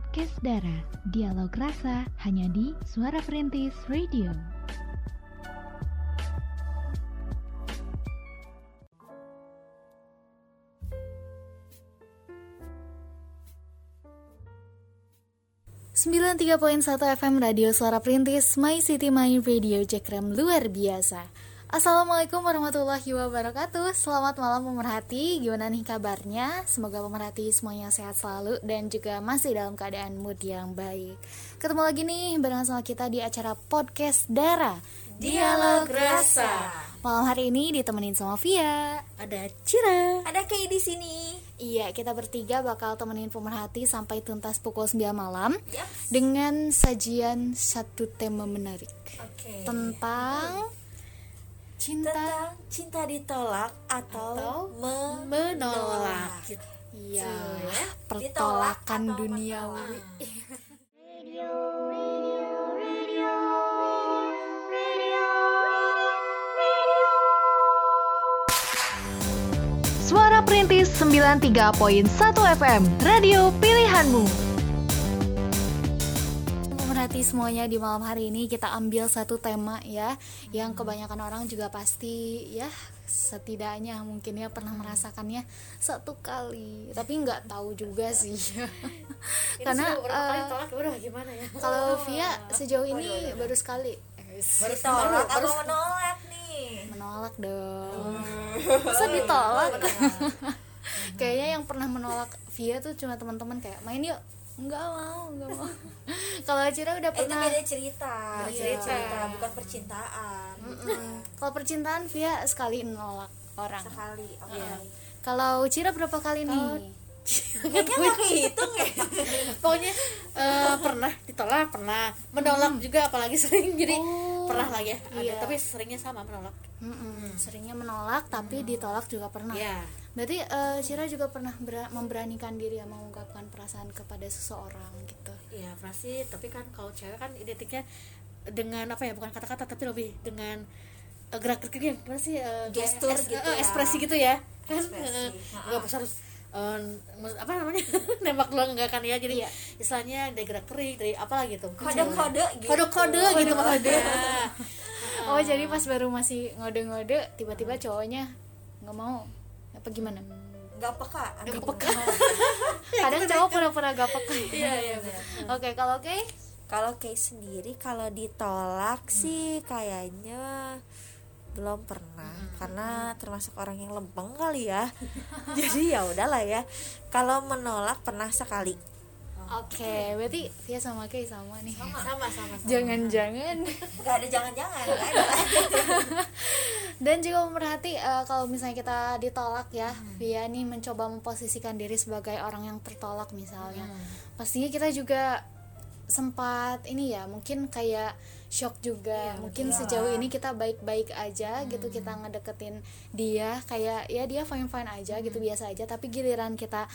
Podcast Dara, dialog rasa hanya di Suara Perintis Radio. Tiga poin satu FM Radio Suara Perintis My City My Radio Cekrem luar biasa. Assalamualaikum warahmatullahi wabarakatuh. Selamat malam pemerhati. Gimana nih kabarnya? Semoga pemerhati semuanya sehat selalu Dan juga masih dalam keadaan mood yang baik. Ketemu lagi nih bareng sama kita di acara Podcast Dara. Dialog Rasa. Malam hari ini ditemenin sama Via. Ada Cira. Ada Kay di sini. Iya, kita bertiga bakal temenin pemerhati sampai tuntas pukul 9 malam Yep. Dengan sajian satu tema menarik Oke. Tentang cinta Tentang cinta ditolak atau, Atau me- menolak Iya, ya. pertolakan Ditolak atau duniawi. Suara Perintis 93.1 FM, radio pilihanmu. Pemerhati semuanya di malam hari ini kita ambil satu tema ya, yang kebanyakan orang juga pasti ya setidaknya mungkin ya pernah merasakannya satu kali, tapi nggak tahu juga sih. Karena eh, tolak gimana ya? kalau Via sejauh ini baru sekali. Eh, Ditolak atau menolak nih. Menolak dong. Masa ditolak? kayaknya yang pernah menolak Via tuh cuma teman-teman kayak main yuk nggak mau nggak mau kalau Cira udah Eh, itu pernah beda cerita Beda Beda cerita. cerita bukan percintaan Mm. kalau percintaan Via sekali menolak orang sekali oke Iya. kalau Cira berapa kali nih kayaknya nggak kehitung ya. Pokoknya eh, pernah ditolak pernah. Menolak juga apalagi sering. Jadi Oh, pernah lah ya. Ada. iya. tapi seringnya sama menolak. Mm-mm, seringnya menolak tapi ditolak juga pernah. Ya berarti eh, Cira juga pernah bera- memberanikan diri ya mengungkapkan perasaan kepada seseorang gitu? Iya pernah sih. Tapi kan kalau cewek kan identiknya dengan apa ya bukan kata-kata tapi lebih dengan eh, gerak-geriknya gimana sih kayak Gestur gitu ya. ekspresi gitu ya. Kan? Nggak harus harus eh, mus- apa namanya nembak doang enggak kan ya jadi Iya. istilahnya dari gerak gerik dari apa gitu kode-kode gitu kode-kode gitu maksudnya Oh jadi pas baru masih ngode-ngode tiba-tiba cowoknya nggak mau apa gimana? nggak peka Nggak peka. Kadang cowok pura-pura gak peka. iya iya. Oke kalau oke kalau Kay sendiri kalau ditolak sih kayaknya belum pernah karena termasuk orang yang lempeng kali ya. Jadi ya udahlah ya. Kalau menolak pernah sekali. Oke berarti Via sama Kay sama nih. sama sama sama Jangan-jangan. Nggak ada jangan-jangan ada. Dan juga memerhati eh, kalau misalnya kita ditolak ya Via nih mencoba memposisikan diri sebagai orang yang tertolak misalnya. Pastinya kita juga sempat ini ya mungkin kayak shock juga. Mungkin sejauh ini kita baik-baik aja gitu kita ngedeketin dia kayak ya dia fine fine aja gitu biasa aja. Tapi giliran kita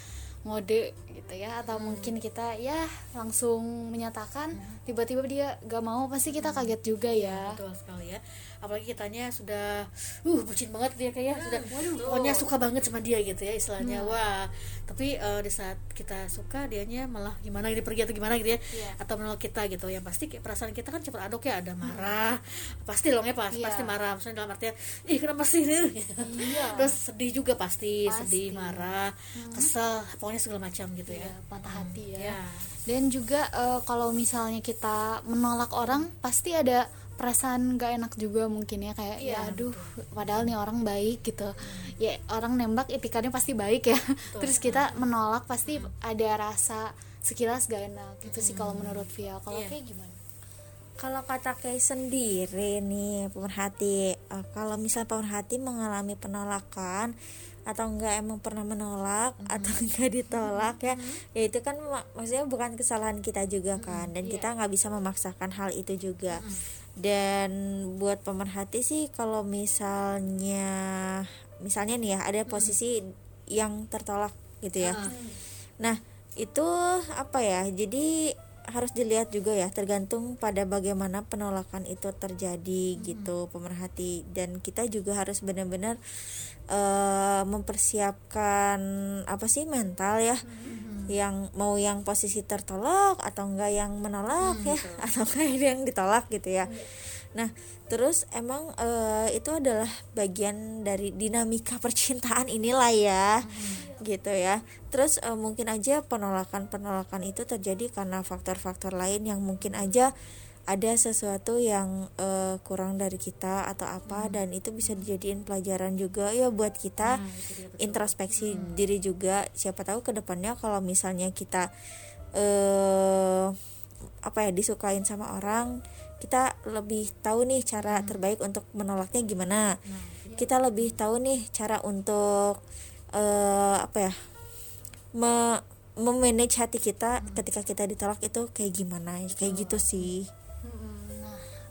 ngode gitu ya atau mungkin kita ya langsung menyatakan tiba-tiba dia gak mau pasti kita kaget juga ya. Betul sekali ya apalagi kitanya sudah uh bucin banget dia kayak sudah pokoknya suka banget sama dia gitu ya istilahnya. Wah tapi eh, di saat kita suka dianya malah gimana gitu pergi atau gimana gitu ya Iya. atau menolak kita gitu. Yang pasti kayak perasaan kita kan cepat aduk ya ada marah pasti dong ya pas Iya. pasti marah. Maksudnya dalam artian ih kenapa sih ini? Iya. terus sedih juga pasti, Pasti. sedih marah kesel pokoknya segala macam gitu ya. Ya patah hati ya. ya dan juga eh, kalau misalnya kita menolak orang pasti ada perasaan gak enak juga mungkin ya kayak ya aduh padahal nih orang baik gitu. Ya orang nembak etikannya pasti baik ya. Terus kita menolak pasti ada rasa sekilas gak enak itu sih kalau menurut Via kalau Iya. kayak gimana? Kalau kata Kay sendiri nih pemerhati, eh, kalau misal pemerhati mengalami penolakan atau enggak emang pernah menolak atau enggak ditolak ya, ya itu kan mak- maksudnya bukan kesalahan kita juga kan, dan kita nggak bisa memaksakan hal itu juga. Dan buat pemerhati sih kalau misalnya misalnya nih ya ada posisi yang tertolak gitu ya. Nah, itu apa ya? Jadi harus dilihat juga ya, tergantung pada bagaimana penolakan itu terjadi gitu, pemerhati. Dan kita juga harus benar-benar eh, mempersiapkan apa sih mental ya. Yang mau yang posisi tertolak atau enggak yang menolak ya atau enggak yang ditolak gitu ya. Nah terus emang eh, itu adalah bagian dari dinamika percintaan inilah ya gitu ya. Terus eh, mungkin aja penolakan penolakan itu terjadi karena faktor-faktor lain yang mungkin aja ada sesuatu yang eh, kurang dari kita atau apa dan itu bisa dijadiin pelajaran juga ya buat kita introspeksi diri juga. Siapa tahu ke depannya kalau misalnya kita eh apa ya disukain sama orang kita lebih tahu nih cara terbaik untuk menolaknya gimana. Kita lebih tahu nih cara untuk eh apa ya me memanage hati kita ketika kita ditolak itu kayak gimana. Kayak gitu sih.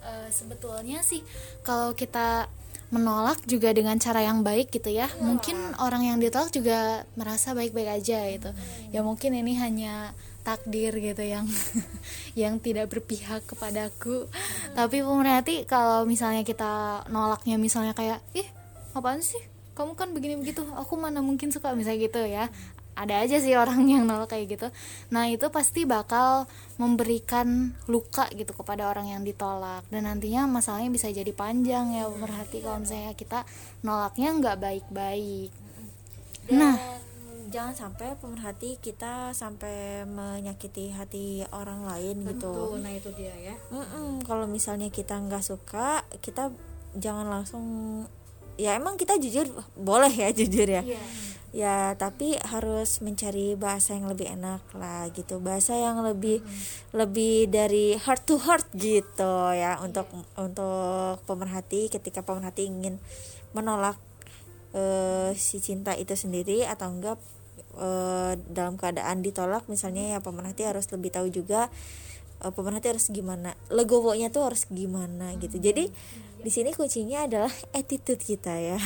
Eh, sebetulnya sih kalau kita menolak juga dengan cara yang baik gitu ya, mungkin orang yang ditolak juga merasa baik-baik aja gitu. Ya mungkin ini hanya takdir gitu yang yang tidak berpihak kepadaku. Tapi pemerhati kalau misalnya kita nolaknya misalnya kayak, ih apaan sih? Kamu kan begini begitu, aku mana mungkin suka misalnya gitu ya ada aja sih orang yang nolak kayak gitu. Nah itu pasti bakal memberikan luka gitu kepada orang yang ditolak. Dan nantinya masalahnya bisa jadi panjang ya berarti kalau misalnya kita nolaknya nggak baik-baik. Dan Nah. jangan sampai pemerhati kita sampai menyakiti hati orang lain gitu. Tuh, nah itu dia ya. Mm-mm, kalau misalnya kita nggak suka kita jangan langsung ya emang kita jujur boleh ya jujur ya ya tapi harus mencari bahasa yang lebih enak lah gitu. Bahasa yang lebih lebih dari heart to heart gitu ya. Untuk untuk pemerhati ketika pemerhati ingin menolak eh, si cinta itu sendiri atau enggak eh, dalam keadaan ditolak misalnya ya pemerhati harus lebih tahu juga eh, pemerhati harus gimana legowonya tuh harus gimana gitu. Jadi di sini kuncinya adalah attitude kita ya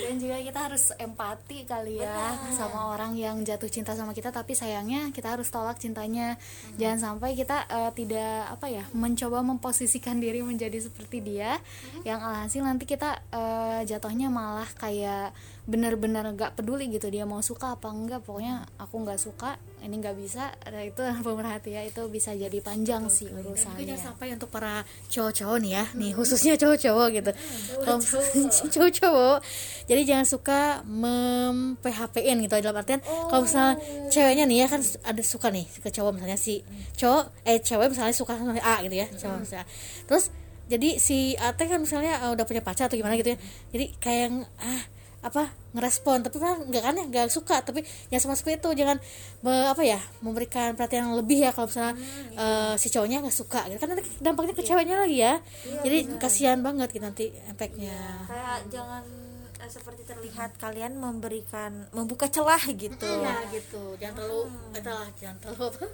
dan juga kita harus empati kali ya sama orang yang jatuh cinta sama kita tapi sayangnya kita harus tolak cintanya. Jangan sampai kita eh, tidak apa ya mencoba memposisikan diri menjadi seperti dia yang alhasil nanti kita eh, jatuhnya malah kayak benar-benar nggak peduli gitu dia mau suka apa enggak. Pokoknya aku nggak suka ini nggak bisa itu pemerhati ya itu bisa jadi panjang sih Dan mungkin urusannya jangan sampai untuk para cowok-cowok nih ya, nih khususnya cowok-cowok gitu. Kalau cowok-cowok, jadi jangan suka mem PHP-in gitu dalam artian kalau misalnya ceweknya nih ya kan ada suka nih ke cowok misalnya si cowok eh cewek misalnya suka sama A gitu ya, cowok misalnya. Terus jadi si A teh kan misalnya eh, udah punya pacar atau gimana gitu ya. Jadi kayak yang ah apa ngerespon. Tapi kan nggak kan ya nggak suka. Tapi jangan sama seperti itu jangan me- apa ya memberikan perhatian yang lebih ya kalau misalnya eh, si cowoknya nggak suka gitu. Kan nanti dampaknya ke ceweknya lagi ya. Jadi kasihan banget gitu nanti efeknya kayak jangan eh, seperti terlihat kalian memberikan membuka celah gitu. Ya gitu. Jangan terlalu itulah jangan terlalu apa?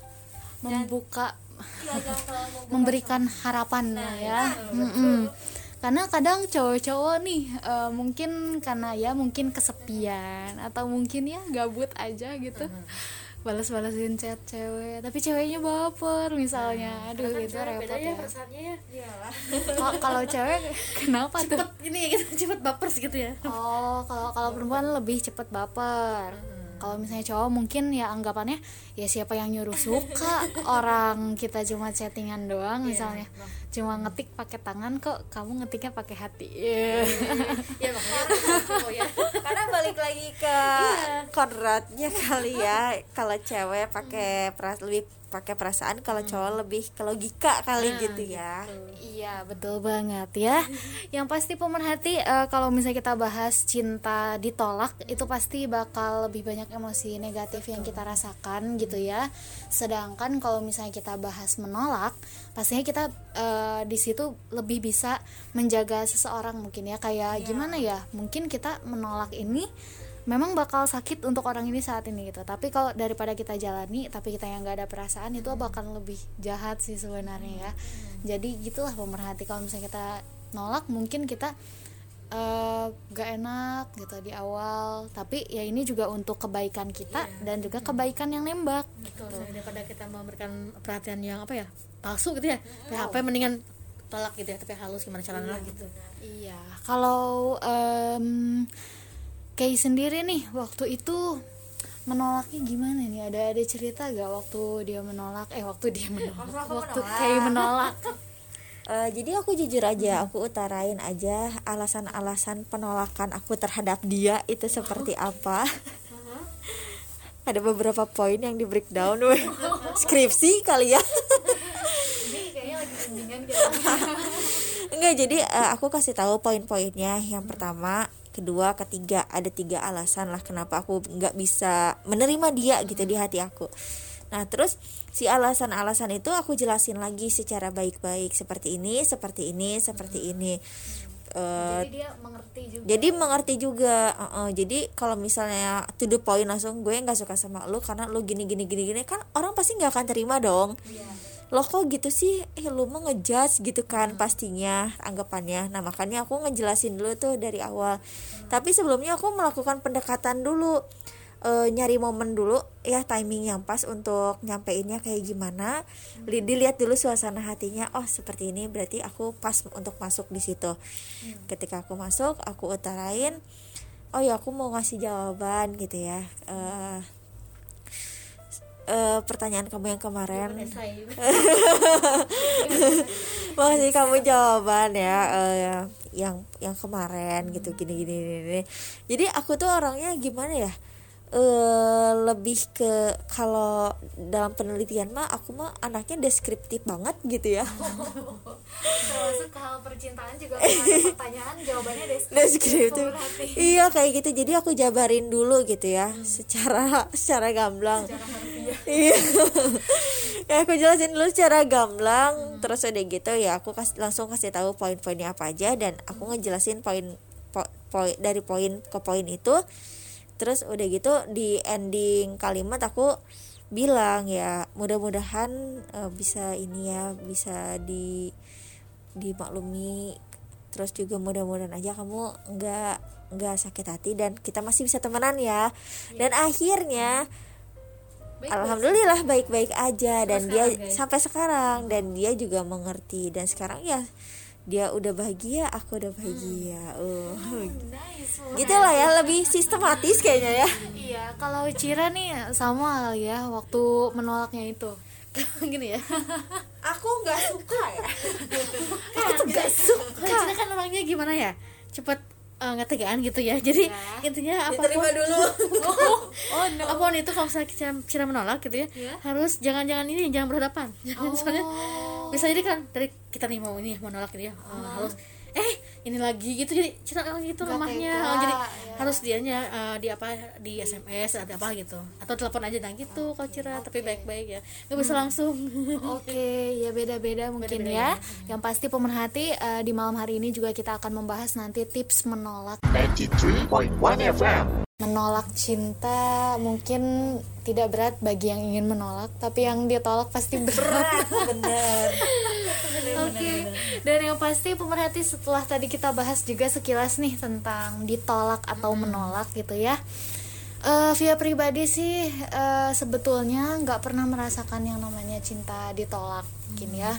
Membuka Iya, jangan terlalu membuka memberikan harapan lah ya. Mm-mm. Karena kadang cowok-cowok nih eh, mungkin karena ya mungkin kesepian atau mungkin ya gabut aja gitu balas-balasin chat cewek. Tapi ceweknya baper misalnya. Aduh itu repot ya. perasaannya ya Kal- kalau cewek kenapa tuh? cepet ini gitu cepet baper gitu ya. Oh, kalau kalau perempuan lebih cepet baper. Kalau misalnya cowok mungkin ya anggapannya ya siapa yang nyuruh suka orang kita cuma chattingan doang misalnya. Cuma ngetik pakai tangan kok kamu ngetiknya pakai hati. Iya. ya makanya cowok ya karena balik lagi ke kodratnya kali ya kalau cewek pakai peras lebih pakai perasaan kalau cowok lebih ke logika kali gitu ya Iya betul banget ya. Yang pasti pemerhati eh, kalau misalnya kita bahas cinta ditolak itu pasti bakal lebih banyak emosi negatif yang kita rasakan gitu ya. Sedangkan kalau misalnya kita bahas menolak, pastinya kita eh, di situ lebih bisa menjaga seseorang mungkin ya. Kayak gimana ya? Mungkin kita menolak ini memang bakal sakit untuk orang ini saat ini gitu. Tapi kalau daripada kita jalani tapi kita yang nggak ada perasaan itu bakal lebih jahat sih sebenarnya ya. Jadi gitulah pemerhati. Kalau misalnya kita nolak mungkin kita eh, gak enak gitu di awal. Tapi ya ini juga untuk kebaikan kita dan juga kebaikan yang nembak Betul, daripada kita memberikan perhatian yang apa ya palsu gitu ya PHP mendingan tolak gitu ya tapi halus gimana caranya lah gitu. Iya, kalau em Kay sendiri nih waktu itu menolaknya gimana nih? Ada ada cerita gak waktu dia menolak? Eh waktu dia menolak. Waktu kayak menolak. Eh, jadi aku jujur aja, aku utarain aja alasan-alasan penolakan aku terhadap dia itu seperti apa. Ada beberapa poin yang di breakdown, weh. skripsi kali ya. ini kayaknya lagi bimbingan Enggak, jadi eh, aku kasih tahu poin-poinnya. Yang pertama, kedua, ketiga, ada tiga alasan lah kenapa aku nggak bisa menerima dia gitu di hati aku. Nah, terus si alasan-alasan itu aku jelasin lagi secara baik-baik. Seperti ini, seperti ini, seperti ini. Eh, jadi dia mengerti juga. jadi mengerti juga. Uh, uh, jadi kalau misalnya to the point langsung gue nggak suka sama lu karena lu gini gini gini gini kan orang pasti nggak akan terima dong lo kok gitu sih? Eh lu mau ngejudge gitu kan pastinya anggapannya. Nah makanya aku ngejelasin dulu tuh dari awal. Tapi sebelumnya aku melakukan pendekatan dulu. Eh, nyari momen dulu ya timing yang pas untuk nyampeinnya kayak gimana. Li- dilihat dulu suasana hatinya. Oh seperti ini berarti aku pas untuk masuk di situ. Ketika aku masuk aku utarain oh ya aku mau ngasih jawaban gitu ya. Eh, eh, pertanyaan kamu yang kemarin. Makasih kamu jawaban ya eh, yang yang kemarin gitu gini gini gini, gini. Jadi aku tuh orangnya gimana ya? Eh lebih ke kalau dalam penelitian mah aku mah anaknya deskriptif banget gitu ya. Hal percintaan juga pertanyaan jawabannya deskriptif iya kayak gitu. Jadi aku jabarin dulu gitu ya secara secara gamblang. Iya. Ya aku jelasin dulu secara gamblang terus udah gitu ya aku kasih langsung kasih tahu poin-poinnya apa aja dan aku ngejelasin poin po- poin dari poin ke poin itu terus udah gitu di ending kalimat aku bilang ya mudah-mudahan eh, bisa ini ya bisa di dimaklumi. Terus juga mudah-mudahan aja kamu nggak nggak sakit hati dan kita masih bisa temenan ya. Dan akhirnya alhamdulillah baik-baik aja dan dia guys. sampai sekarang dan dia juga mengerti. Dan sekarang ya dia udah bahagia aku udah bahagia. Oh. Nice gitu lah ya lebih sistematis kayaknya ya. Iya kalau Cira nih sama ya waktu menolaknya itu. Gini ya. Aku nggak suka ya. Aku tuh gak suka. Cina kan orangnya gimana ya cepet eh, nggak tegaan gitu ya. Jadi intinya apa pun diterima dulu. Oh no. apa pun itu kalau misalnya Cina menolak gitu ya Iya. harus jangan jangan ini jangan berhadapan. Jangan soalnya Oh. Bisa jadi kan dari kita nih mau ini mau nolak gitu ya eh, harus eh ini lagi gitu jadi orang gitu Nggak lemahnya tega, Oh, jadi ya. harus dianya eh, di apa di SMS atau apa gitu atau telepon aja dan gitu kalau Cira tapi baik-baik ya nggak bisa langsung. Oke, ya beda-beda mungkin Beda-beda ya. Yang pasti pemerhati eh, di malam hari ini juga kita akan membahas nanti tips menolak. 93.1 FM. Menolak cinta mungkin tidak berat bagi yang ingin menolak, tapi yang ditolak pasti berat. bener Oke. Dan yang pasti pemerhati setelah tadi kita bahas juga sekilas nih tentang ditolak atau menolak gitu ya. Eh via pribadi sih eh, sebetulnya nggak pernah merasakan yang namanya cinta ditolak, mungkin ya.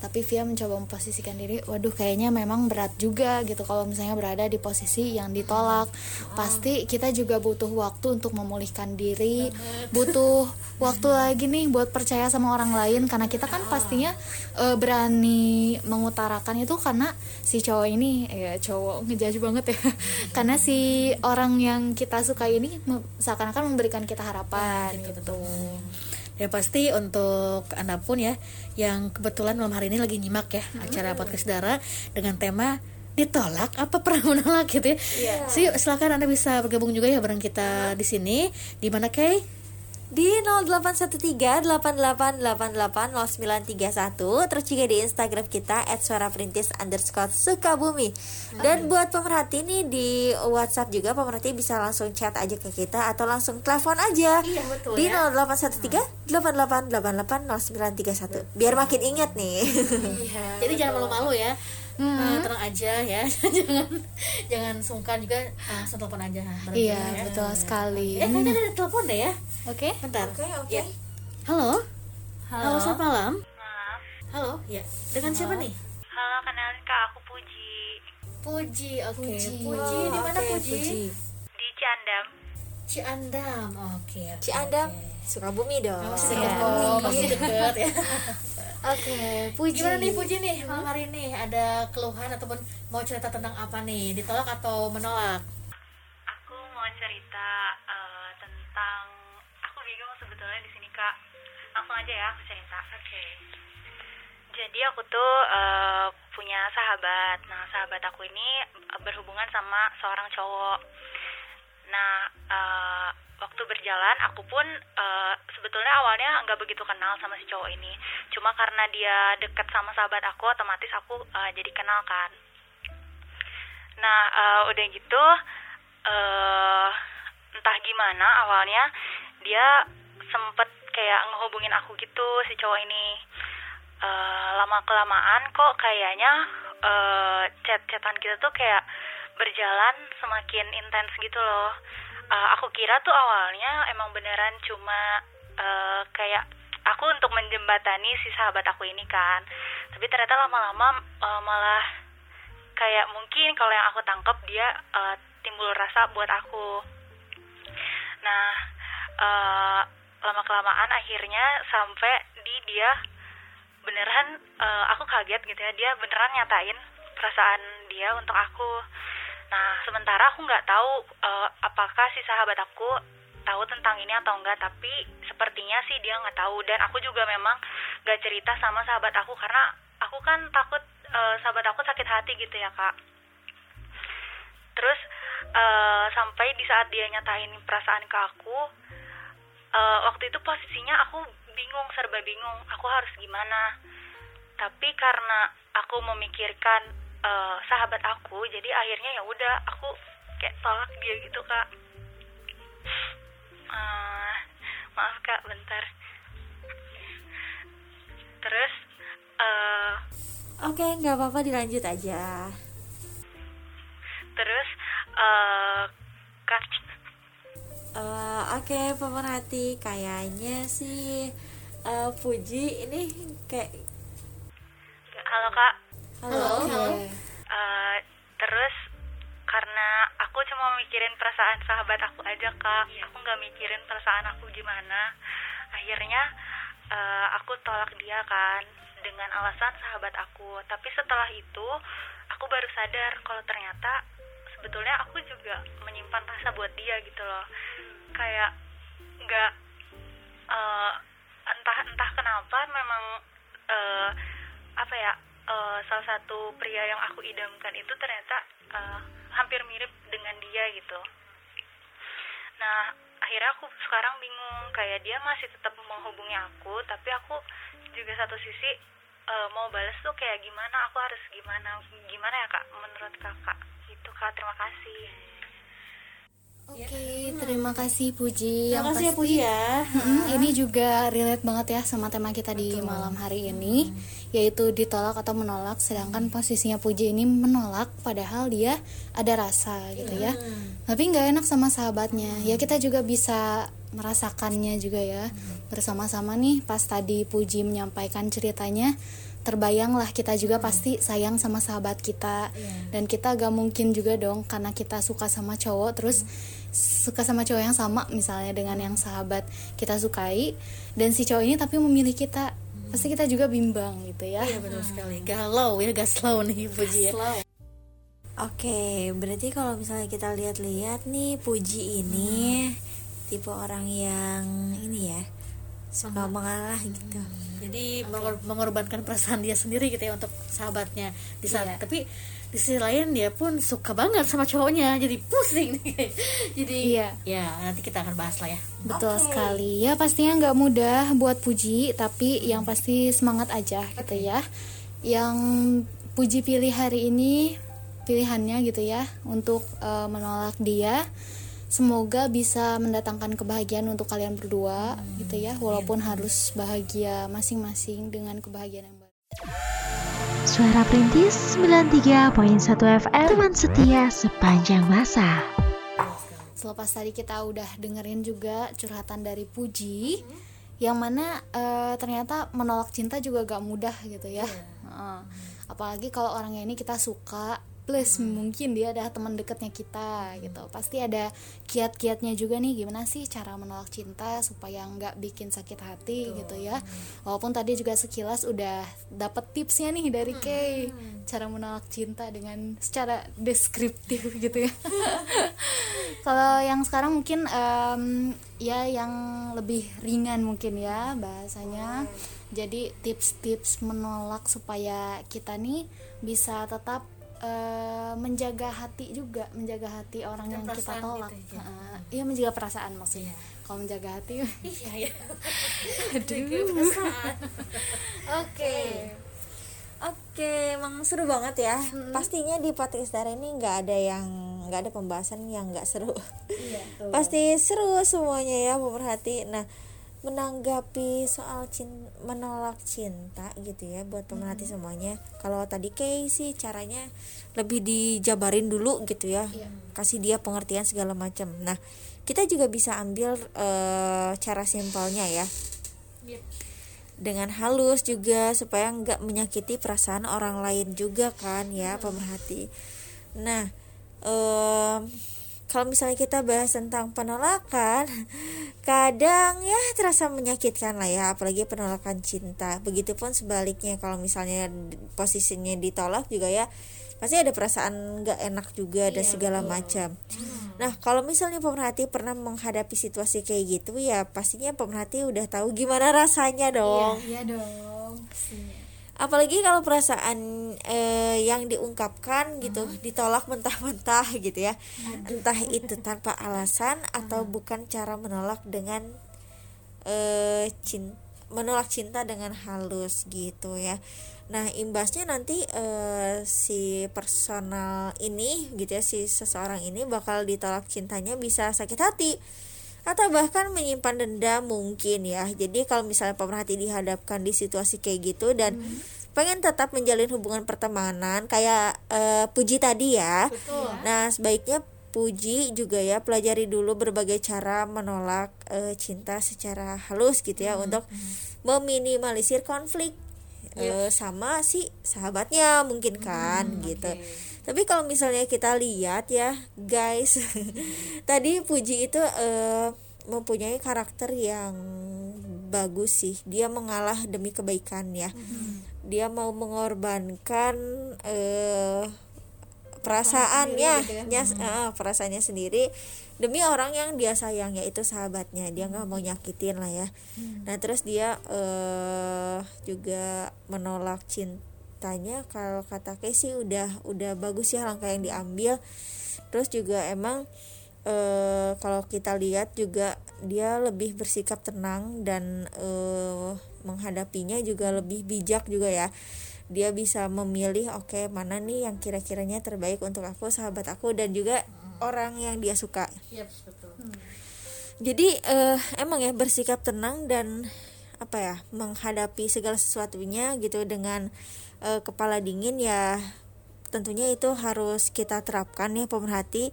Tapi Via mencoba memposisikan diri, waduh kayaknya memang berat juga gitu kalau misalnya berada di posisi yang ditolak. Pasti kita juga butuh waktu untuk memulihkan diri, butuh waktu lagi nih buat percaya sama orang lain karena kita kan pastinya eh, berani mengutarakan itu karena si cowok ini ya cowok ngejudge banget ya. karena si orang yang kita suka ini seakan-akan memberikan kita harapan gitu. Ya pasti untuk anda pun ya yang kebetulan malam hari ini lagi nyimak ya acara podcast Dara dengan tema ditolak apa pernah menolak gitu ya. So, yuk, silakan anda bisa bergabung juga ya bareng kita di sini. Di mana Kay di 081388880931 terus juga di Instagram kita @suaraperintis underscore sukabumi. Dan buat pemerhati nih di WhatsApp juga pemerhati bisa langsung chat aja ke kita atau langsung telepon aja. Iya, betul di ya. 081388880931 biar makin ingat nih. Jadi jangan malu-malu ya Eh, tenang aja ya. Jangan jangan sungkan juga. Langsung telepon aja. Iya, ya. betul sekali. eh kayaknya ada telepon deh ya. Oke. bentar. Oke, oke. Ya. halo? Halo. Selamat malam. Halo. Ya dengan siapa nih? Halo, kenalin kak aku Puji. Puji, oke. Puji. Di mana Oke, Puji? di Ciandam. Ciandam oke oke, Ciandam. oke. Sukabumi dong. Oh, Ya. Sukabumi, masih deket ya oke puji Gimana nih Puji nih malam hari ini ada keluhan ataupun mau cerita tentang apa nih ditolak atau menolak? Aku mau cerita eh, tentang aku bingung sebetulnya di sini kak. Langsung aja ya aku cerita. Oke. Jadi aku tuh eh, punya sahabat. Nah sahabat aku ini berhubungan sama seorang cowok. Nah eh, waktu berjalan aku pun eh, sebetulnya awalnya nggak begitu kenal sama si cowok ini. Cuma karena dia deket sama sahabat aku, otomatis aku eh, jadi kenal kan. Nah, eh, udah gitu eh entah gimana awalnya dia sempet kayak ngehubungin aku gitu si cowok ini. Eh lama kelamaan kok kayaknya eh chat-chatan kita tuh kayak berjalan semakin intens gitu loh. Eh, aku kira tuh awalnya emang beneran cuma eh, kayak aku untuk menjembatani si sahabat aku ini kan. Tapi ternyata lama-lama eh, malah kayak mungkin kalau yang aku tangkap dia eh, timbul rasa buat aku. Nah, eh, lama kelamaan akhirnya sampai di dia beneran eh, aku kaget gitu ya dia beneran nyatain perasaan dia untuk aku. Nah, sementara aku nggak tahu eh, apakah si sahabat aku tahu tentang ini atau enggak, tapi sepertinya sih dia nggak tahu dan aku juga memang nggak cerita sama sahabat aku karena aku kan takut eh, sahabat aku sakit hati gitu ya kak. Terus eh, sampai di saat dia nyatain perasaan ke aku, eh, waktu itu posisinya aku bingung serba bingung, aku harus gimana. Tapi karena aku memikirkan eh, sahabat aku, jadi akhirnya ya udah aku kayak tolak dia gitu kak. Eh, maaf kak, bentar. Terus eh Oke nggak apa-apa dilanjut aja terus eh kak Eh, Oke pemerhati kayaknya sih eh, Puji ini kayak halo kak halo, Oke. Eh, terus karena aku cuma mikirin perasaan sahabat aku aja kak. Aku nggak mikirin perasaan aku gimana. Akhirnya eh, aku tolak dia kan dengan alasan sahabat aku. Tapi setelah itu aku baru sadar kalau ternyata sebetulnya aku juga menyimpan rasa buat dia gitu loh. Kayak nggak eh, entah entah kenapa memang eh, apa ya eh, salah satu pria yang aku idamkan itu ternyata eh, hampir mirip dengan dia gitu. Nah akhirnya aku sekarang bingung kayak dia masih tetap menghubungi aku tapi aku juga satu sisi eh, mau balas tuh kayak gimana aku harus gimana gimana ya kak menurut kakak? Itu kak terima kasih. Oke, terima kasih Puji. Terima Yang kasih ya pasti- Puji ya. Mm, ini juga relate banget ya sama tema kita di malam hari ini, yaitu ditolak atau menolak. Sedangkan posisinya Puji ini menolak, padahal dia ada rasa gitu ya. Tapi nggak enak sama sahabatnya. Ya kita juga bisa merasakannya juga ya. Bersama-sama nih. Pas tadi Puji menyampaikan ceritanya, terbayanglah kita juga pasti sayang sama sahabat kita. Dan kita gak mungkin juga dong karena kita suka sama cowok terus suka sama cowok yang sama misalnya dengan yang sahabat kita sukai. Dan si cowok ini tapi memilih kita pasti kita juga bimbang gitu ya Iya benar sekali. Galau ya, gaslau nih Puji ya. Oke, berarti kalau misalnya kita lihat-lihat nih Puji ini tipe orang yang ini ya suka mengalah gitu. Jadi mengor- mengorbankan perasaan dia sendiri gitu ya untuk sahabatnya di saat Iya. tapi di sisi lain dia pun suka banget sama cowoknya. Jadi pusing. Nih jadi Iya. ya nanti kita akan bahas lah ya. Betul sekali. Ya pastinya nggak mudah buat Puji tapi yang pasti semangat aja gitu ya. Yang Puji pilih hari ini pilihannya gitu ya untuk eh, menolak dia. Semoga bisa mendatangkan kebahagiaan untuk kalian berdua gitu ya walaupun harus bahagia masing-masing dengan kebahagiaan yang baru Suara Perintis 93.1 FM Teman setia sepanjang masa. Selepas tadi kita udah dengerin juga curhatan dari Puji yang mana eh, ternyata menolak cinta juga gak mudah gitu ya. Heeh. apalagi kalau orangnya ini kita suka plus mungkin dia adalah teman dekatnya kita gitu. Pasti ada kiat-kiatnya juga nih gimana sih cara menolak cinta supaya nggak bikin sakit hati gitu ya. Walaupun tadi juga sekilas udah dapet tipsnya nih dari Kay cara menolak cinta dengan secara deskriptif gitu ya. Kalau yang sekarang mungkin em, ya yang lebih ringan mungkin ya bahasanya. Jadi tips-tips menolak supaya kita nih bisa tetap eh, menjaga hati juga menjaga hati orang yang kita perasaan tolak gitu ya. Heeh. iya menjaga perasaan maksudnya kalau menjaga hati iya ya aduh oke Oke, emang seru banget ya. Pastinya di podcast Dara ini nggak ada yang nggak ada pembahasan yang nggak seru. Pasti seru semuanya ya pemerhati. Nah, menanggapi soal cin menolak cinta gitu ya buat pemerhati semuanya. Kalau tadi Kay sih caranya lebih dijabarin dulu gitu ya. Kasih dia pengertian segala macam. Nah, kita juga bisa ambil eh, cara simpelnya ya dengan halus juga supaya nggak menyakiti perasaan orang lain juga kan ya pemerhati. Nah, em, kalau misalnya kita bahas tentang penolakan, kadang ya terasa menyakitkan lah ya, apalagi penolakan cinta. Begitupun sebaliknya kalau misalnya posisinya ditolak juga ya pasti ada perasaan nggak enak juga dan segala macam. Nah, kalau misalnya pemerhati pernah menghadapi situasi kayak gitu ya pastinya pemerhati udah tahu gimana rasanya dong iya dong pastinya. Apalagi kalau perasaan eh, yang diungkapkan gitu ditolak mentah-mentah gitu ya. Entah itu tanpa alasan atau bukan cara menolak dengan eh cin menolak cinta dengan halus gitu ya. Nah imbasnya nanti eh, si personal ini gitu ya si seseorang ini bakal ditolak cintanya bisa sakit hati atau bahkan menyimpan dendam mungkin ya. Jadi kalau misalnya pemerhati dihadapkan di situasi kayak gitu dan pengen tetap menjalin hubungan pertemanan kayak eh, puji tadi ya. Nah sebaiknya puji juga ya. Pelajari dulu berbagai cara menolak eh, cinta secara halus gitu ya untuk meminimalisir konflik. Eh, sama si sahabatnya mungkin kan gitu tapi kalau misalnya kita lihat ya guys tadi Puji itu eh, mempunyai karakter yang bagus sih. Dia mengalah demi kebaikan ya. Dia mau mengorbankan eh, perasaannya nyas- eh, perasaannya sendiri demi orang yang dia sayang yaitu sahabatnya. Dia nggak mau nyakitin lah ya. Nah terus dia eh juga menolak cintanya kalau kata Casey udah udah bagus ya langkah yang diambil. Terus juga emang eh kalau kita lihat juga dia lebih bersikap tenang dan eh menghadapinya juga lebih bijak juga ya. Dia bisa memilih oke mana nih yang kira-kiranya terbaik untuk aku sahabat aku dan juga orang yang dia suka. Yes, betul. jadi eh, emang ya bersikap tenang dan apa ya menghadapi segala sesuatunya gitu dengan eh, kepala dingin ya tentunya itu harus kita terapkan ya pemerhati.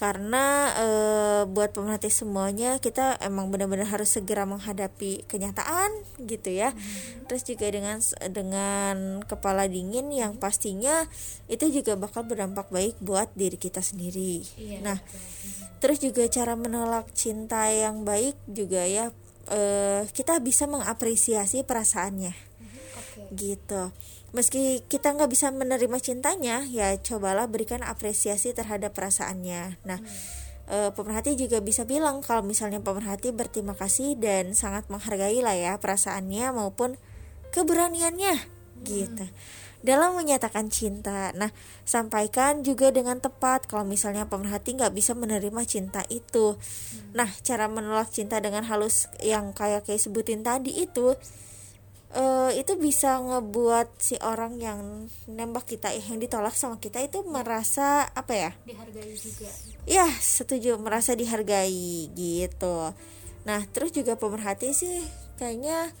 Karena eh, buat pemerhati semuanya kita emang benar-benar harus segera menghadapi kenyataan gitu ya. Terus juga dengan dengan kepala dingin yang pastinya itu juga bakal berdampak baik buat diri kita sendiri. Nah terus juga cara menolak cinta yang baik juga ya eh, kita bisa mengapresiasi perasaannya. Gitu meski kita nggak bisa menerima cintanya ya cobalah berikan apresiasi terhadap perasaannya. Nah eh, pemerhati juga bisa bilang kalau misalnya pemerhati berterima kasih dan sangat menghargai lah ya perasaannya maupun keberaniannya gitu. Dalam menyatakan cinta. Nah, sampaikan juga dengan tepat kalau misalnya pemerhati nggak bisa menerima cinta itu. Nah, cara menolak cinta dengan halus yang kayak kayak sebutin tadi itu eh itu bisa ngebuat si orang yang nembak kita eh, yang ditolak sama kita itu merasa apa ya? dihargai juga Ya, setuju merasa dihargai gitu. Nah, terus juga pemerhati sih kayaknya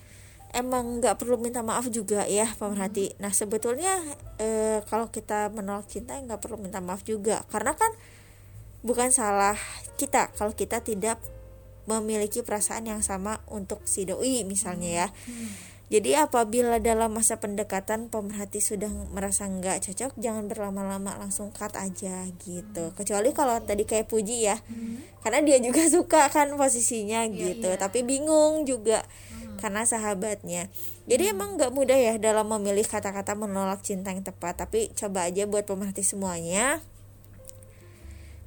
emang nggak perlu minta maaf juga ya pemerhati. Nah, sebetulnya eh, kalau kita menolak cinta nggak perlu minta maaf juga karena kan bukan salah kita kalau kita tidak memiliki perasaan yang sama untuk si doi misalnya ya. Jadi apabila dalam masa pendekatan pemerhati sudah merasa nggak cocok jangan berlama-lama langsung cut aja gitu. Kecuali kalau tadi kayak puji ya. Karena dia juga suka kan posisinya gitu. tapi bingung juga karena sahabatnya. Jadi emang nggak mudah ya dalam memilih kata-kata menolak cinta yang tepat. Tapi coba aja buat pemerhati semuanya.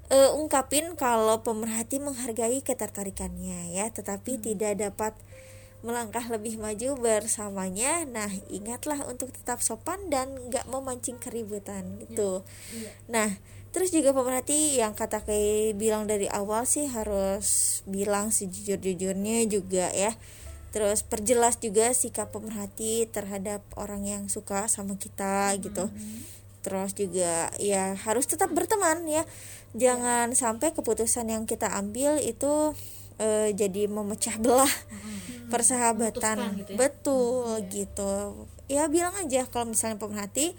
Eh, ungkapin kalau pemerhati menghargai ketertarikannya ya. Tetapi tidak dapat melangkah lebih maju bersamanya. Nah ingatlah untuk tetap sopan dan nggak memancing keributan gitu. Nah terus juga pemerhati yang kata kayak bilang dari awal sih harus bilang sejujur-jujurnya juga ya. Terus perjelas juga sikap pemerhati terhadap orang yang suka sama kita gitu. Terus juga ya harus tetap berteman ya. Jangan sampai keputusan yang kita ambil itu eh, jadi memecah belah persahabatan. Memutuskan gitu ya. betul gitu. Ya bilang aja kalau misalnya pemerhati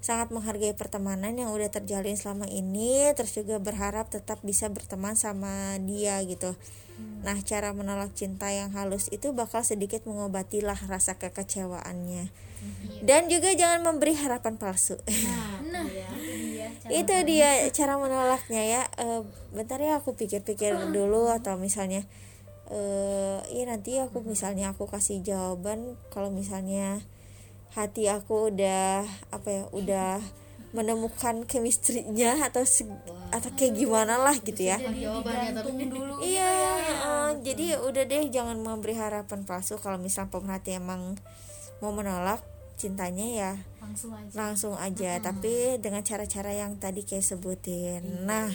sangat menghargai pertemanan yang udah terjalin selama ini terus juga berharap tetap bisa berteman sama dia gitu. Nah cara menolak cinta yang halus itu bakal sedikit mengobatilah rasa kekecewaannya. Dan juga jangan memberi harapan palsu. Nah, itu dia cara menolaknya ya. Eh, bentar ya aku pikir-pikir dulu atau misalnya eh iya nanti aku misalnya aku kasih jawaban kalau misalnya hati aku udah apa ya udah menemukan chemistry-nya atau se- atau kayak gimana lah gitu ya. jawabannya tapi iya eh, jadi udah deh jangan memberi harapan palsu kalau misal pemerhati emang mau menolak cintanya ya langsung aja. Langsung aja tapi dengan cara-cara yang tadi kayak sebutin. Nah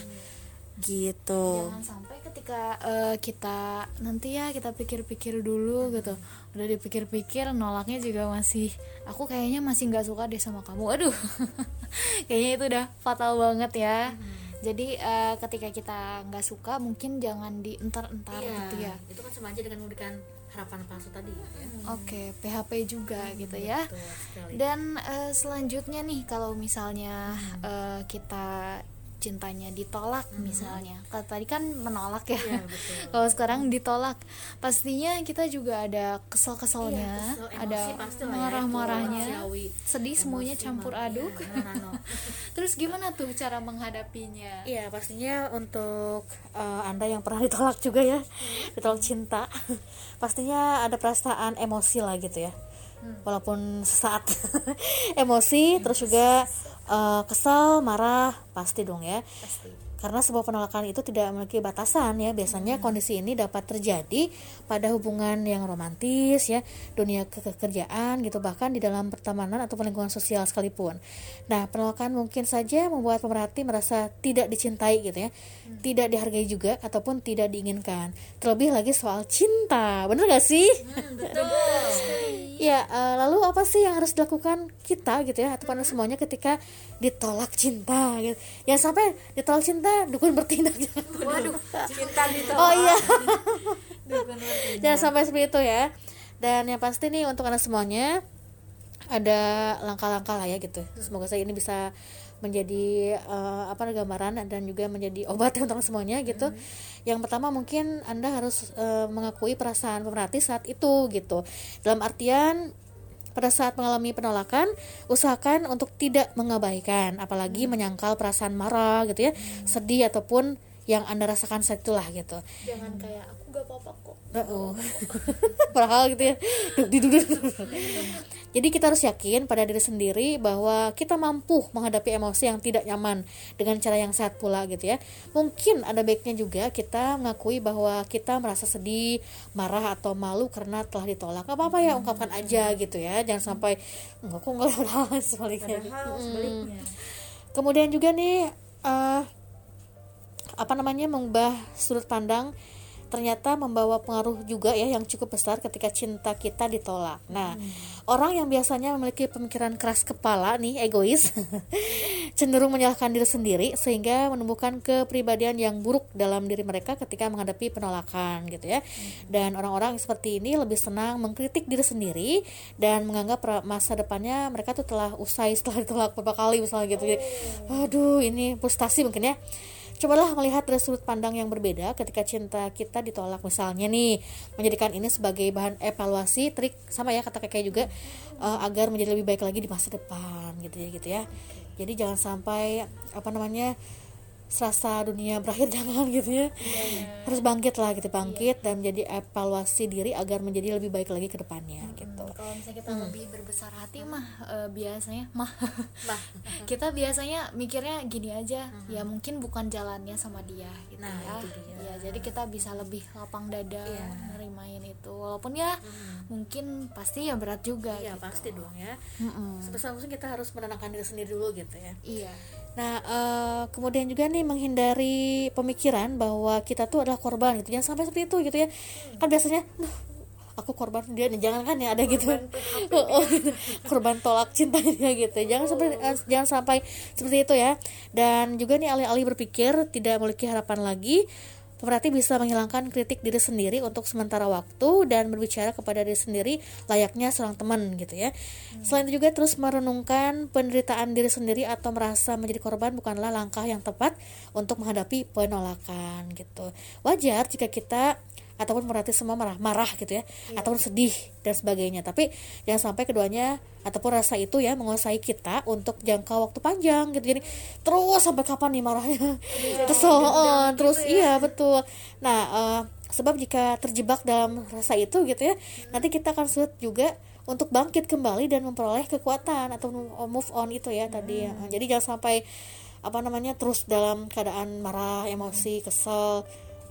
gitu. Jangan sampai ketika eh, kita nanti ya kita pikir-pikir dulu gitu. Udah dipikir-pikir nolaknya juga masih aku kayaknya masih nggak suka deh sama kamu. Aduh. Kayaknya itu udah fatal banget ya. Jadi eh, ketika kita nggak suka mungkin jangan dientar-entar iya, gitu ya. Itu kan sama aja dengan memberikan harapan palsu tadi ya. oke PHP juga gitu ya Betul sekali. dan eh, selanjutnya nih kalau misalnya eh, kita cintanya ditolak misalnya. Kalau tadi kan menolak ya. Iya, betul. kalau sekarang ditolak pastinya kita juga ada kesel-keselnya Iya, kesel, ada ya, marah-marahnya. sedih semuanya Emosi campur mah, aduk. iya, no, no, no. terus gimana tuh cara menghadapinya? Iya pastinya untuk eh, anda yang pernah ditolak juga ya. Ditolak cinta. Pastinya ada perasaan emosi lah gitu ya. Walaupun sesaat. Emosi terus juga eh, kesal marah pasti dong ya karena sebuah penolakan itu tidak memiliki batasan ya. Biasanya kondisi ini dapat terjadi pada hubungan yang romantis ya dunia ke- pekerjaan gitu bahkan di dalam pertemanan atau lingkungan sosial sekalipun. Nah penolakan mungkin saja membuat pemerhati merasa tidak dicintai gitu ya. Tidak dihargai juga ataupun tidak diinginkan. Terlebih lagi soal cinta. Bener gak sih? Ya eh, lalu apa sih yang harus dilakukan kita gitu ya atau pada semuanya ketika ditolak cinta gitu? Ya sampai ditolak cinta dukun bertindak. Waduh cinta ditolak oh iya. Jangan sampai seperti itu ya. Dan yang pasti nih untuk anda semuanya ada langkah-langkah lah ya gitu. Semoga saya ini bisa menjadi eh, apa gambaran dan juga menjadi obat untuk semuanya gitu. Yang pertama mungkin anda harus eh, mengakui perasaan pemerhati saat itu gitu. Dalam artian pada saat mengalami penolakan usahakan untuk tidak mengabaikan apalagi menyangkal perasaan marah gitu ya sedih ataupun yang anda rasakan saat itulah gitu. Jangan kayak aku gak apa-apa Padahal gitu ya. Jadi kita harus yakin pada diri sendiri bahwa kita mampu menghadapi emosi yang tidak nyaman dengan cara yang sehat pula gitu ya. Mungkin ada baiknya juga kita mengakui bahwa kita merasa sedih, marah atau malu karena telah ditolak. Gak apa-apa ya, ungkapkan aja gitu ya. Jangan sampai enggak kok enggak ada sebaliknya. Padahal sebaliknya Kemudian juga nih eh, apa namanya mengubah sudut pandang ternyata membawa pengaruh juga ya yang cukup besar ketika cinta kita ditolak. Nah, orang yang biasanya memiliki pemikiran keras kepala nih, egois, cenderung menyalahkan diri sendiri sehingga menumbuhkan kepribadian yang buruk dalam diri mereka ketika menghadapi penolakan gitu ya. Dan orang-orang seperti ini lebih senang mengkritik diri sendiri dan menganggap masa depannya mereka tuh telah usai setelah ditolak beberapa kali misalnya gitu. Jadi, aduh, ini frustasi mungkin ya cobalah melihat dari sudut pandang yang berbeda ketika cinta kita ditolak. Misalnya nih menjadikan ini sebagai bahan evaluasi trik sama ya kata kakek juga eh, agar menjadi lebih baik lagi di masa depan gitu ya gitu ya. Jadi jangan sampai apa namanya serasa dunia berakhir jangan gitu ya. Harus bangkit lah gitu bangkit dan menjadi evaluasi diri agar menjadi lebih baik lagi ke depannya gitu. kalau misalnya kita lebih berbesar hati mah eh, biasanya mah. Kita biasanya mikirnya gini aja ya mungkin bukan jalannya sama dia gitu Nah, ya. itu dia. ya jadi kita bisa lebih lapang dada nerimain itu. Walaupun ya mungkin pasti ya berat juga iya gitu. pasti dong ya. Mm-mm. sebesar mungkin kita harus menenangkan diri sendiri dulu gitu ya. Iya Nah, eh, kemudian juga nih menghindari pemikiran bahwa kita tuh adalah korban gitu. Jangan sampai seperti itu gitu ya. Kan biasanya "Duh, aku korban dia nih jangan kan ya ada gitu. Oh, gitu. korban tolak cintanya dia gitu. Jangan sampai eh, jangan sampai seperti itu ya. Dan juga nih alih-alih berpikir tidak memiliki harapan lagi Pemerhati bisa menghilangkan kritik diri sendiri untuk sementara waktu dan berbicara kepada diri sendiri layaknya seorang teman gitu ya. Selain itu juga terus merenungkan penderitaan diri sendiri atau merasa menjadi korban bukanlah langkah yang tepat untuk menghadapi penolakan gitu. Wajar jika kita ataupun berarti semua marah marah gitu ya ataupun sedih dan sebagainya. Tapi jangan sampai keduanya ataupun rasa itu ya menguasai kita untuk jangka waktu panjang gitu. Jadi terus sampai kapan nih marahnya? Kesel eh, terus iya betul. Nah eh, sebab jika terjebak dalam rasa itu gitu ya nanti kita akan sulit juga untuk bangkit kembali dan memperoleh kekuatan atau move on itu ya tadi ya. jadi jangan sampai apa namanya terus dalam keadaan marah emosi kesel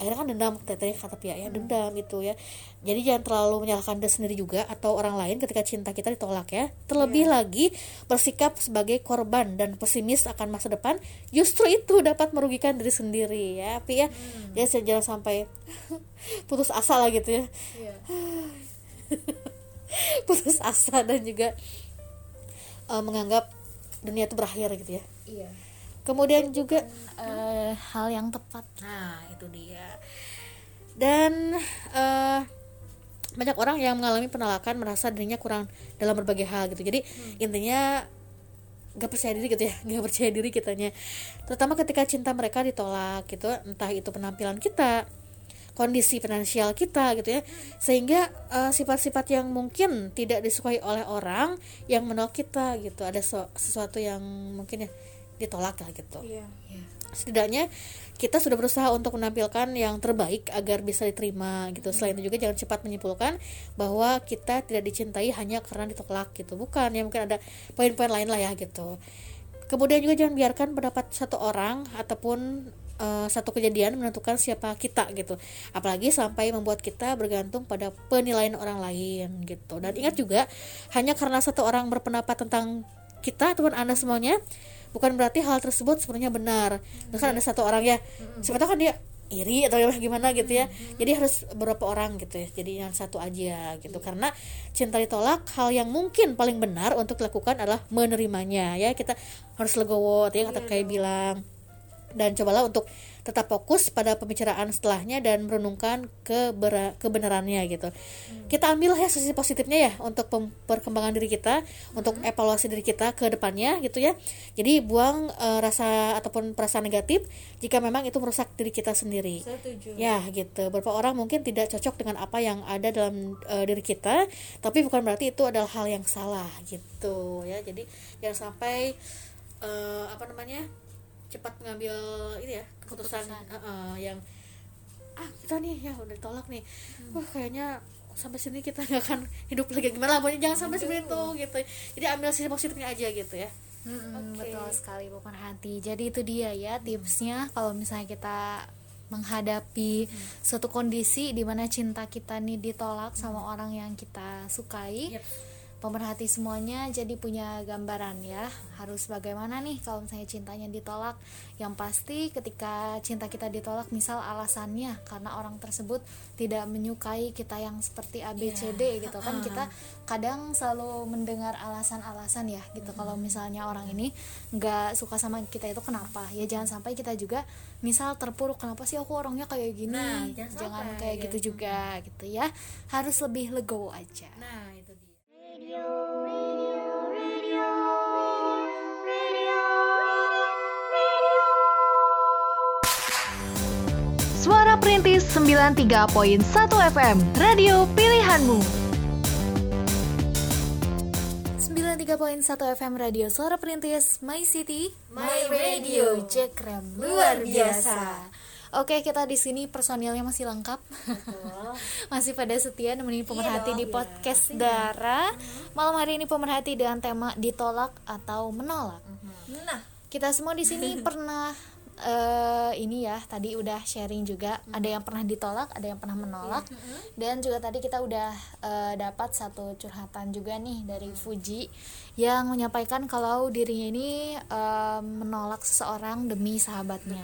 akhirnya kan dendam teteh kata pihak ya dendam itu ya. Jadi jangan terlalu menyalahkan diri sendiri juga atau orang lain ketika cinta kita ditolak ya. Terlebih lagi bersikap sebagai korban dan pesimis akan masa depan justru itu dapat merugikan diri sendiri ya tapi ya. Ya jangan sampai putus asa lah gitu ya. Putus asa dan juga eh, menganggap dunia itu berakhir gitu ya. Iya kemudian juga Eh, hal yang tepat Nah, itu dia. Dan eh, banyak orang yang mengalami penolakan merasa dirinya kurang dalam berbagai hal gitu. Jadi intinya gak percaya diri gitu ya, gak percaya diri kitanya. Terutama ketika cinta mereka ditolak gitu, entah itu penampilan kita, kondisi finansial kita gitu ya, sehingga eh, sifat-sifat yang mungkin tidak disukai oleh orang yang menolak kita gitu. Ada so- sesuatu yang mungkin ya ditolak lah gitu. Iya. setidaknya kita sudah berusaha untuk menampilkan yang terbaik agar bisa diterima gitu. Selain itu juga jangan cepat menyimpulkan bahwa kita tidak dicintai hanya karena ditolak gitu. Bukan ya mungkin ada poin-poin lain lah ya gitu. Kemudian juga jangan biarkan pendapat satu orang ataupun eh, satu kejadian menentukan siapa kita gitu. Apalagi sampai membuat kita bergantung pada penilaian orang lain gitu. Dan ingat juga hanya karena satu orang berpendapat tentang kita ataupun anda semuanya bukan berarti hal tersebut sebenarnya benar. Misalkan ada satu orang ya siapa tahu kan dia iri atau gimana gitu ya. Jadi harus beberapa orang gitu ya jadi yang satu aja gitu. Karena cinta ditolak hal yang mungkin paling benar untuk dilakukan adalah menerimanya ya. Kita harus legowo ya kata kayak bilang dan cobalah untuk tetap fokus pada pembicaraan setelahnya dan merenungkan kebera- kebenarannya gitu. Kita ambil ya sisi positifnya ya untuk pem- perkembangan diri kita, untuk evaluasi diri kita ke depannya gitu ya. Jadi buang eh, rasa ataupun perasaan negatif jika memang itu merusak diri kita sendiri. Setuju. Ya gitu. Beberapa orang mungkin tidak cocok dengan apa yang ada dalam eh, diri kita, tapi bukan berarti itu adalah hal yang salah gitu ya. Jadi jangan sampai eh, apa namanya cepat mengambil ini ya keputusan eh, eh, yang ah kita nih ya udah ditolak nih, wah kayaknya sampai sini kita nggak akan hidup lagi. Gimana pokoknya jangan sampai seperti itu gitu. Jadi ambil sisi positifnya aja gitu ya. Mm-mm, betul sekali Bu Hati. Jadi itu dia ya tipsnya kalau misalnya kita menghadapi suatu kondisi di mana cinta kita nih ditolak sama orang yang kita sukai Yep. Pemerhati semuanya jadi punya gambaran ya. Harus bagaimana nih kalau misalnya cintanya ditolak? Yang pasti ketika cinta kita ditolak misal alasannya karena orang tersebut tidak menyukai kita yang seperti ABCD gitu kan kita kadang selalu mendengar alasan-alasan ya gitu. Kalau misalnya orang ini nggak suka sama kita itu kenapa? Ya jangan sampai kita juga misal terpuruk kenapa sih aku orangnya kayak gini? Nah, jangan jangan sampai, kayak ya. gitu juga gitu ya. Harus lebih legowo aja. Nah Suara Perintis 93.1 FM, radio pilihanmu. 93.1 FM Radio Suara Perintis My City My Radio. Jekrem Luar biasa. Oke kita di sini personilnya masih lengkap. Masih pada setia nemenin pemerhati di podcast Dara. Malam hari ini pemerhati dengan tema ditolak atau menolak. Nah, kita semua di sini pernah eh, ini ya tadi udah sharing juga. Ada yang pernah ditolak ada yang pernah menolak. Dan juga tadi kita udah eh, dapat satu curhatan juga nih dari Fuji yang menyampaikan kalau dirinya ini eh, menolak seseorang demi sahabatnya.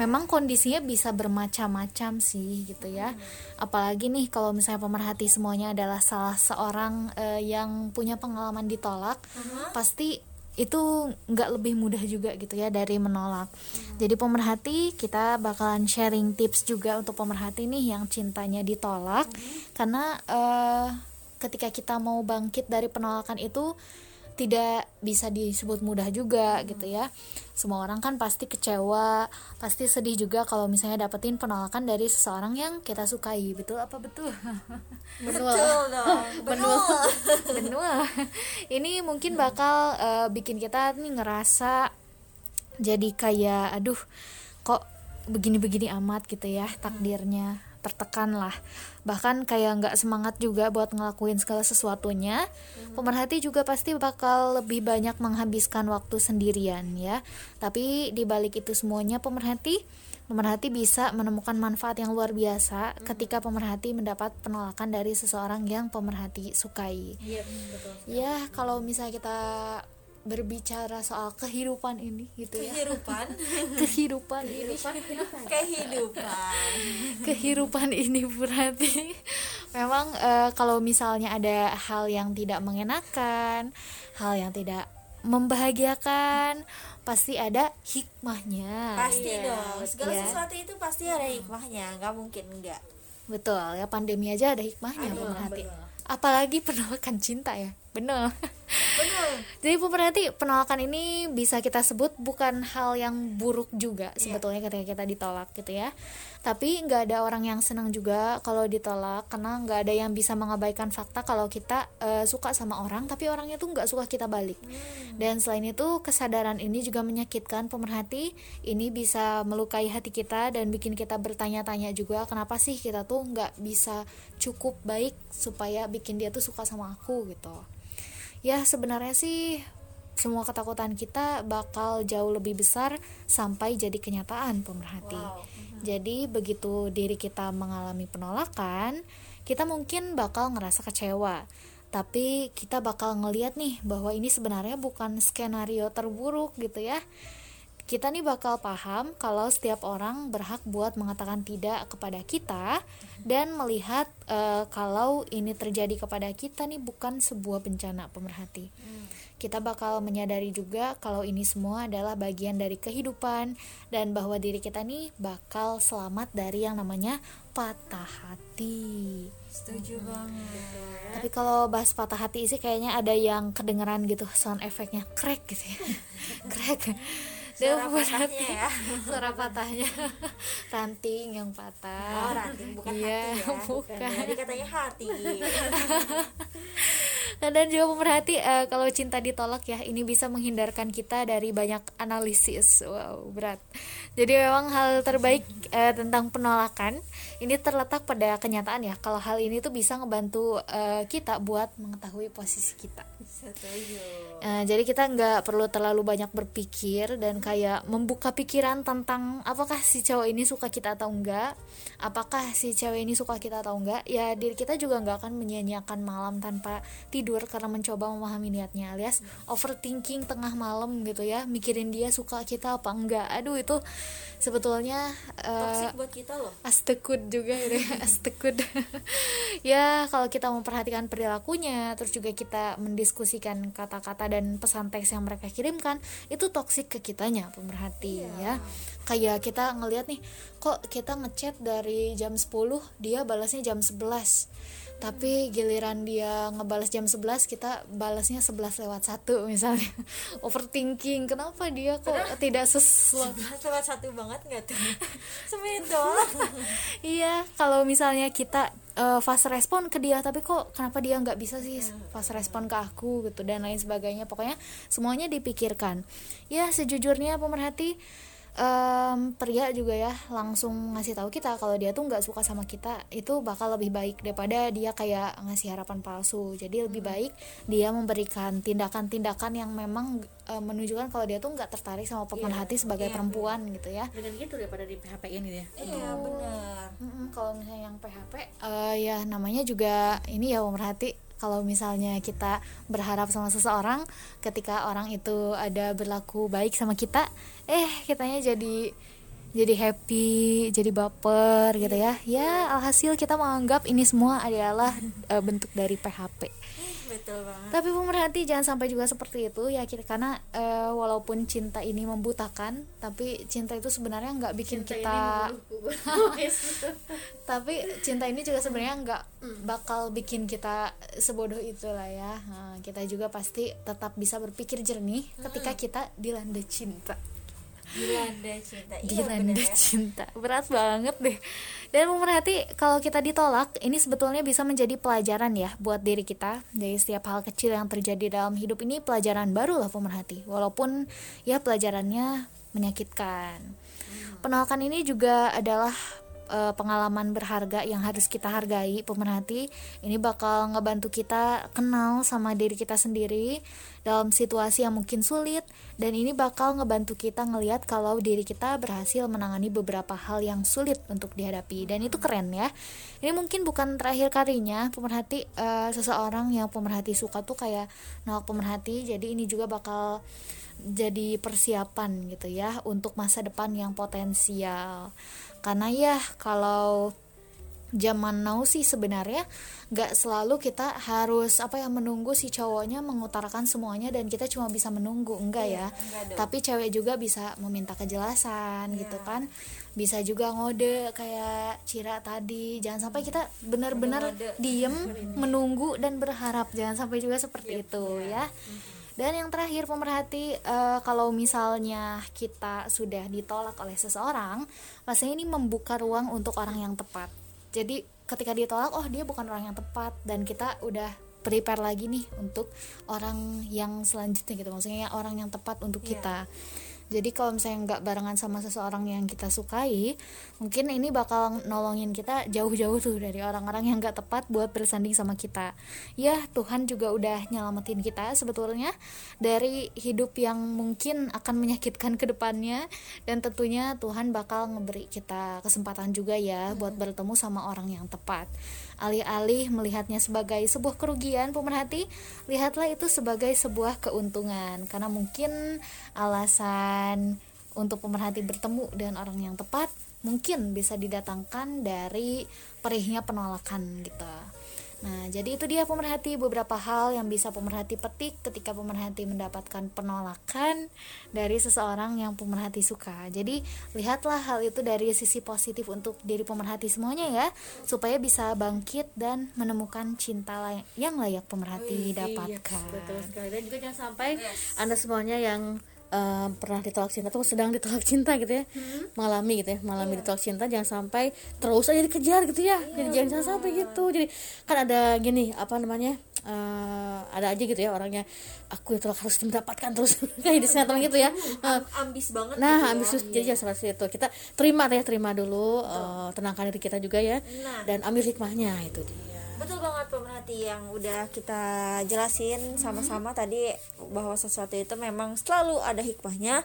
Memang kondisinya bisa bermacam-macam sih gitu ya. Apalagi nih kalau misalnya pemerhati semuanya adalah salah seorang eh, yang punya pengalaman ditolak pasti itu nggak lebih mudah juga gitu ya dari menolak. Jadi pemerhati kita bakalan sharing tips juga untuk pemerhati nih yang cintanya ditolak. Karena eh, ketika kita mau bangkit dari penolakan itu tidak bisa disebut mudah juga gitu ya. Semua orang kan pasti kecewa, pasti sedih juga kalau misalnya dapetin penolakan dari seseorang yang kita sukai. Betul apa betul? betul dong. benul benul ini mungkin bakal eh, bikin kita nih ngerasa jadi kayak aduh kok begini-begini amat gitu ya takdirnya tertekan lah. Bahkan kayak nggak semangat juga buat ngelakuin segala sesuatunya pemerhati juga pasti bakal lebih banyak menghabiskan waktu sendirian ya. Tapi di balik itu semuanya pemerhati pemerhati bisa menemukan manfaat yang luar biasa ketika pemerhati mendapat penolakan dari seseorang yang pemerhati sukai. Iya, betul. ya kalau misalnya kita berbicara soal kehidupan ini gitu ya Kehidupan, kehidupan ini kehidupan. kehidupan ini berarti memang eh, kalau misalnya ada hal yang tidak mengenakan hal yang tidak membahagiakan pasti ada hikmahnya Pasti dong. Segala Ya. sesuatu itu pasti ada hikmahnya, nggak mungkin enggak. betul ya pandemi aja ada hikmahnya pemerhati apalagi penolakan cinta ya benar jadi pemerhati penolakan ini bisa kita sebut bukan hal yang buruk juga sebetulnya ketika kita ditolak gitu ya. Tapi nggak ada orang yang senang juga kalau ditolak karena nggak ada yang bisa mengabaikan fakta kalau kita eh, suka sama orang tapi orangnya tuh nggak suka kita balik. Dan selain itu kesadaran ini juga menyakitkan pemerhati. Ini bisa melukai hati kita dan bikin kita bertanya-tanya juga kenapa sih kita tuh nggak bisa cukup baik supaya bikin dia tuh suka sama aku gitu ya sebenarnya sih semua ketakutan kita bakal jauh lebih besar sampai jadi kenyataan pemerhati. Jadi begitu diri kita mengalami penolakan, kita mungkin bakal ngerasa kecewa. Tapi kita bakal ngeliat nih bahwa ini sebenarnya bukan skenario terburuk gitu ya. Kita nih bakal paham kalau setiap orang berhak buat mengatakan tidak kepada kita dan melihat eh, kalau ini terjadi kepada kita nih bukan sebuah bencana pemerhati kita bakal menyadari juga kalau ini semua adalah bagian dari kehidupan dan bahwa diri kita nih bakal selamat dari yang namanya patah hati. Setuju banget. Tapi kalau bahas patah hati sih kayaknya ada yang kedengeran gitu sound efeknya crack gitu ya. crack. Suara Dan buat patahnya ya. Suara patahnya. Ranting yang patah. Oh, ranting bukan Iya, hati ya. bukan. Jadi katanya hati. Nah, dan juga pemerhati eh, kalau cinta ditolak ya ini bisa menghindarkan kita dari banyak analisis wow berat jadi memang hal terbaik eh, tentang penolakan ini terletak pada kenyataan ya kalau hal ini tuh bisa ngebantu eh, kita buat mengetahui posisi kita. Eh, jadi kita nggak perlu terlalu banyak berpikir dan kayak membuka pikiran tentang apakah si cowok ini suka kita atau enggak, apakah si cewek ini suka kita atau enggak. Ya diri kita juga nggak akan menyia-nyiakan malam tanpa tidur karena mencoba memahami niatnya alias overthinking tengah malam gitu ya, mikirin dia suka kita apa enggak. Aduh itu sebetulnya Toxic buat kita loh. astekut juga gitu ya astekut ya kalau kita memperhatikan perilakunya terus juga kita mendiskusikan kata-kata dan pesan teks yang mereka kirimkan itu toksik ke kitanya pemerhati ya. Kayak kita ngelihat nih kok kita ngechat dari jam 10 dia balasnya jam 11 tapi giliran dia ngebales jam 11 kita balasnya 11 lewat satu misalnya. Overthinking kenapa dia kok tidak sesuai lewat satu banget nggak tuh? Semenit doang. Iya kalau misalnya kita eh, fast respon ke dia tapi kok kenapa dia nggak bisa sih fast respon ke aku gitu dan lain sebagainya. Pokoknya semuanya dipikirkan. Ya sejujurnya pemerhati em, pria juga ya langsung ngasih tahu kita kalau dia tuh nggak suka sama kita itu bakal lebih baik daripada dia kayak ngasih harapan palsu. Jadi lebih baik dia memberikan tindakan-tindakan yang memang eh, menunjukkan kalau dia tuh nggak tertarik sama pemerhati sebagai perempuan gitu ya. Dengan gitu daripada di PHP ini ya. Iya benar kalau misalnya yang PHP eh, ya namanya juga ini ya pemerhati kalau misalnya kita berharap sama seseorang ketika orang itu ada berlaku baik sama kita eh kitanya jadi jadi happy jadi baper gitu ya. Ya alhasil kita menganggap ini semua adalah eh, bentuk dari PHP betul banget. Tapi pemerhati jangan sampai juga seperti itu ya kita karena eh, walaupun cinta ini membutakan tapi cinta itu sebenarnya nggak bikin kita tapi cinta ini juga sebenarnya nggak bakal bikin kita sebodoh itulah ya. Nah, kita juga pasti tetap bisa berpikir jernih ketika kita dilanda cinta dilanda cinta. Iya dilanda ya. cinta. Berat banget deh. Dan pemerhati kalau kita ditolak ini sebetulnya bisa menjadi pelajaran ya buat diri kita. Dari setiap hal kecil yang terjadi dalam hidup ini pelajaran baru lah pemerhati walaupun ya pelajarannya menyakitkan. Penolakan ini juga adalah eh, pengalaman berharga yang harus kita hargai pemerhati ini bakal ngebantu kita kenal sama diri kita sendiri dalam situasi yang mungkin sulit dan ini bakal ngebantu kita ngelihat kalau diri kita berhasil menangani beberapa hal yang sulit untuk dihadapi. Dan itu keren ya. Ini mungkin bukan terakhir kalinya pemerhati eh, seseorang yang pemerhati suka tuh kayak nolak pemerhati jadi ini juga bakal jadi persiapan gitu ya untuk masa depan yang potensial. Karena ya kalau zaman now sih sebenarnya nggak selalu kita harus apa ya menunggu si cowoknya mengutarakan semuanya dan kita cuma bisa menunggu. Enggak ya. tapi cewek juga bisa meminta kejelasan gitu kan. Bisa juga ngode kayak Cira tadi. Jangan sampai kita benar-benar diem menunggu dan berharap. Jangan sampai juga seperti itu ya dan yang terakhir pemerhati eh, kalau misalnya kita sudah ditolak oleh seseorang, pastinya ini membuka ruang untuk orang yang tepat. Jadi ketika ditolak, oh dia bukan orang yang tepat dan kita udah prepare lagi nih untuk orang yang selanjutnya gitu. Maksudnya orang yang tepat untuk kita. Jadi kalau misalnya nggak barengan sama seseorang yang kita sukai, mungkin ini bakal nolongin kita jauh-jauh tuh dari orang-orang yang nggak tepat buat bersanding sama kita. Ya Tuhan juga udah nyelamatin kita sebetulnya dari hidup yang mungkin akan menyakitkan ke depannya dan tentunya Tuhan bakal ngeberi kita kesempatan juga ya buat bertemu sama orang yang tepat. Alih-alih melihatnya sebagai sebuah kerugian pemerhati, lihatlah itu sebagai sebuah keuntungan karena mungkin alasan untuk pemerhati bertemu dengan orang yang tepat mungkin bisa didatangkan dari perihnya penolakan gitu. Nah, jadi itu dia pemerhati beberapa hal yang bisa pemerhati petik ketika pemerhati mendapatkan penolakan dari seseorang yang pemerhati suka. Jadi, lihatlah hal itu dari sisi positif untuk diri pemerhati semuanya ya, supaya bisa bangkit dan menemukan cinta lay- yang layak pemerhati dapatkan. Iya, betul sekali dan juga jangan sampai anda semuanya yang eh, pernah ditolak cinta atau sedang ditolak cinta gitu ya. Mengalami gitu ya mengalami ditolak cinta jangan sampai terus aja dikejar gitu ya. Jadi jangan, jangan sampai gitu. Jadi kan ada gini apa namanya eh, ada aja gitu ya orangnya aku ditolak harus mendapatkan terus. Kayak di sinetron gitu ya. Eh, ambis banget Nah, gitu ambis ya. jadi jangan seperti itu. Kita terima ya, terima dulu, eh, tenangkan diri kita juga ya, Nah. dan ambil hikmahnya itu dia. Betul banget pemerhati yang udah kita jelasin sama-sama tadi bahwa sesuatu itu memang selalu ada hikmahnya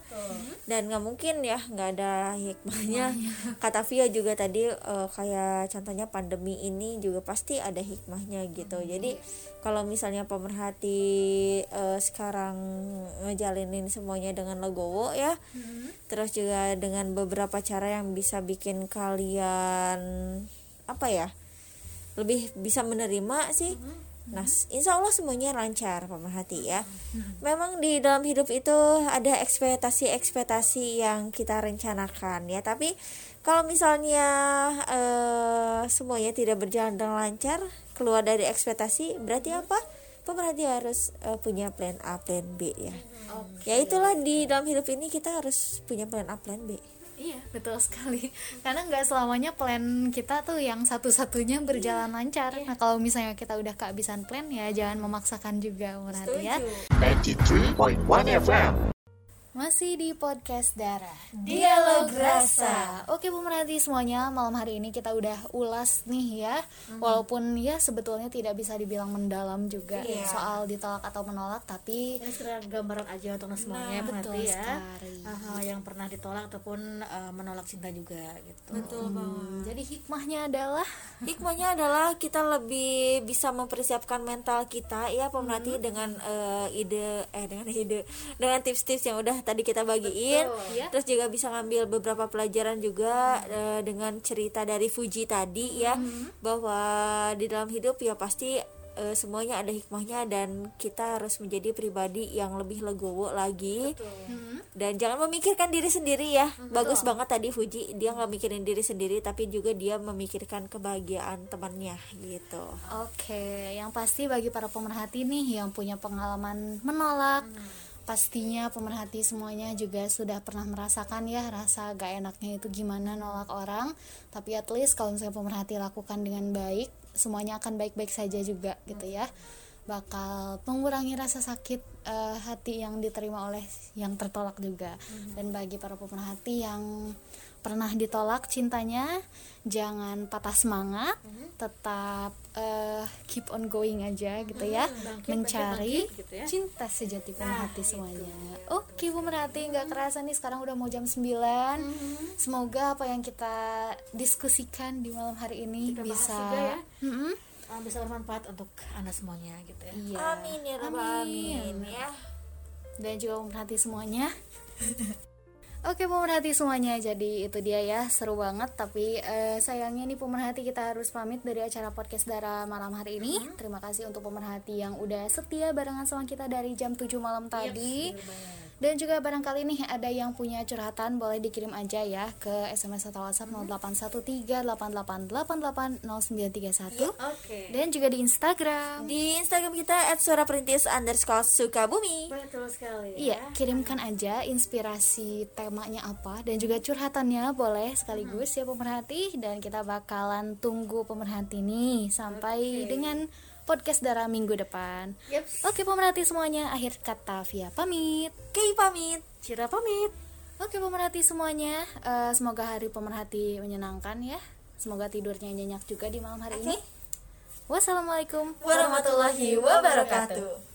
dan nggak mungkin ya nggak ada hikmahnya. Kata Via juga tadi eh, kayak contohnya pandemi ini juga pasti ada hikmahnya gitu. Jadi kalau misalnya pemerhati eh, sekarang ngejalinin semuanya dengan legowo ya, terus juga dengan beberapa cara yang bisa bikin kalian apa ya? Lebih bisa menerima sih Nah, insya Allah semuanya lancar, pemerhati ya. Memang di dalam hidup itu ada ekspektasi-ekspektasi yang kita rencanakan ya. Tapi kalau misalnya eh, semuanya tidak berjalan dengan lancar, keluar dari ekspektasi, berarti apa? Pemerhati harus eh, punya plan A, plan B ya. Ya itulah di dalam hidup ini kita harus punya plan A, plan B. Iya, betul sekali. Karena nggak selamanya plan kita tuh yang satu-satunya berjalan lancar. Nah, kalau misalnya kita udah kehabisan plan ya jangan memaksakan juga berarti ya. 93.1 FM. Masih di podcast Darah. Dialog Rasa. Oke pemerhati semuanya Malam hari ini kita udah ulas nih ya. Walaupun ya sebetulnya tidak bisa dibilang mendalam juga Soal ditolak atau menolak Tapi ini sekedar gambaran aja untuk semuanya Nah, betul ya. sekali. Aha, yang pernah ditolak ataupun eh, menolak cinta juga gitu. Betul hmm, jadi hikmahnya adalah Hikmahnya adalah kita lebih bisa mempersiapkan mental kita ya pemerhati Hmm. dengan eh, ide eh dengan ide dengan tips-tips yang udah tadi kita bagiin. ya. Terus juga bisa ngambil beberapa pelajaran juga eh, dengan cerita dari Fuji tadi ya Hmm. bahwa di dalam hidup ya pasti eh, semuanya ada hikmahnya dan kita harus menjadi pribadi yang lebih legowo lagi. Dan jangan memikirkan diri sendiri ya. Bagus banget tadi Fuji dia nggak mikirin diri sendiri tapi juga dia memikirkan kebahagiaan temannya gitu. Oke, yang pasti bagi para pemerhati nih yang punya pengalaman menolak, pastinya pemerhati semuanya juga sudah pernah merasakan ya rasa gak enaknya itu gimana nolak orang. Tapi at least kalau misalnya pemerhati lakukan dengan baik, semuanya akan baik-baik saja juga gitu ya. Bakal mengurangi rasa sakit eh, hati yang diterima oleh yang tertolak juga. Dan bagi para pemerhati yang pernah ditolak cintanya jangan patah semangat tetap eh, keep on going aja gitu ya. Mencari bangkit gitu ya. cinta sejati pemerhati semuanya. Oke pemerhati nggak kerasa nih sekarang udah mau jam 9 semoga apa yang kita diskusikan di malam hari ini Kita bisa juga ya. Mm-mm. Eh, bisa bermanfaat untuk anda semuanya gitu ya. Iya. Amin ya rabbal amin. Ya. Dan juga pemerhati semuanya Oke pemerhati semuanya. Jadi itu dia ya. Seru banget. Tapi eh, sayangnya nih pemerhati kita harus pamit dari acara podcast Dara malam hari ini. Terima kasih untuk pemerhati yang udah setia barengan sama kita dari jam 7 malam tadi dan juga barangkali nih ada yang punya curhatan boleh dikirim aja ya ke SMS atau WhatsApp 081388880931 oke. Dan juga di Instagram. Di Instagram kita @suaraperintis underscore sukabumi. Betul sekali Iya, kirimkan aja inspirasi temanya apa dan juga curhatannya boleh sekaligus ya pemerhati. Dan kita bakalan tunggu pemerhati nih sampai dengan podcast darah minggu depan. Yeps. Oke pemerhati semuanya, akhir kata via pamit. Kei pamit Cira pamit Oke pemerhati semuanya, eh, semoga hari pemerhati menyenangkan ya. Semoga tidurnya nyenyak juga di malam hari ini. Wassalamualaikum warahmatullahi wabarakatuh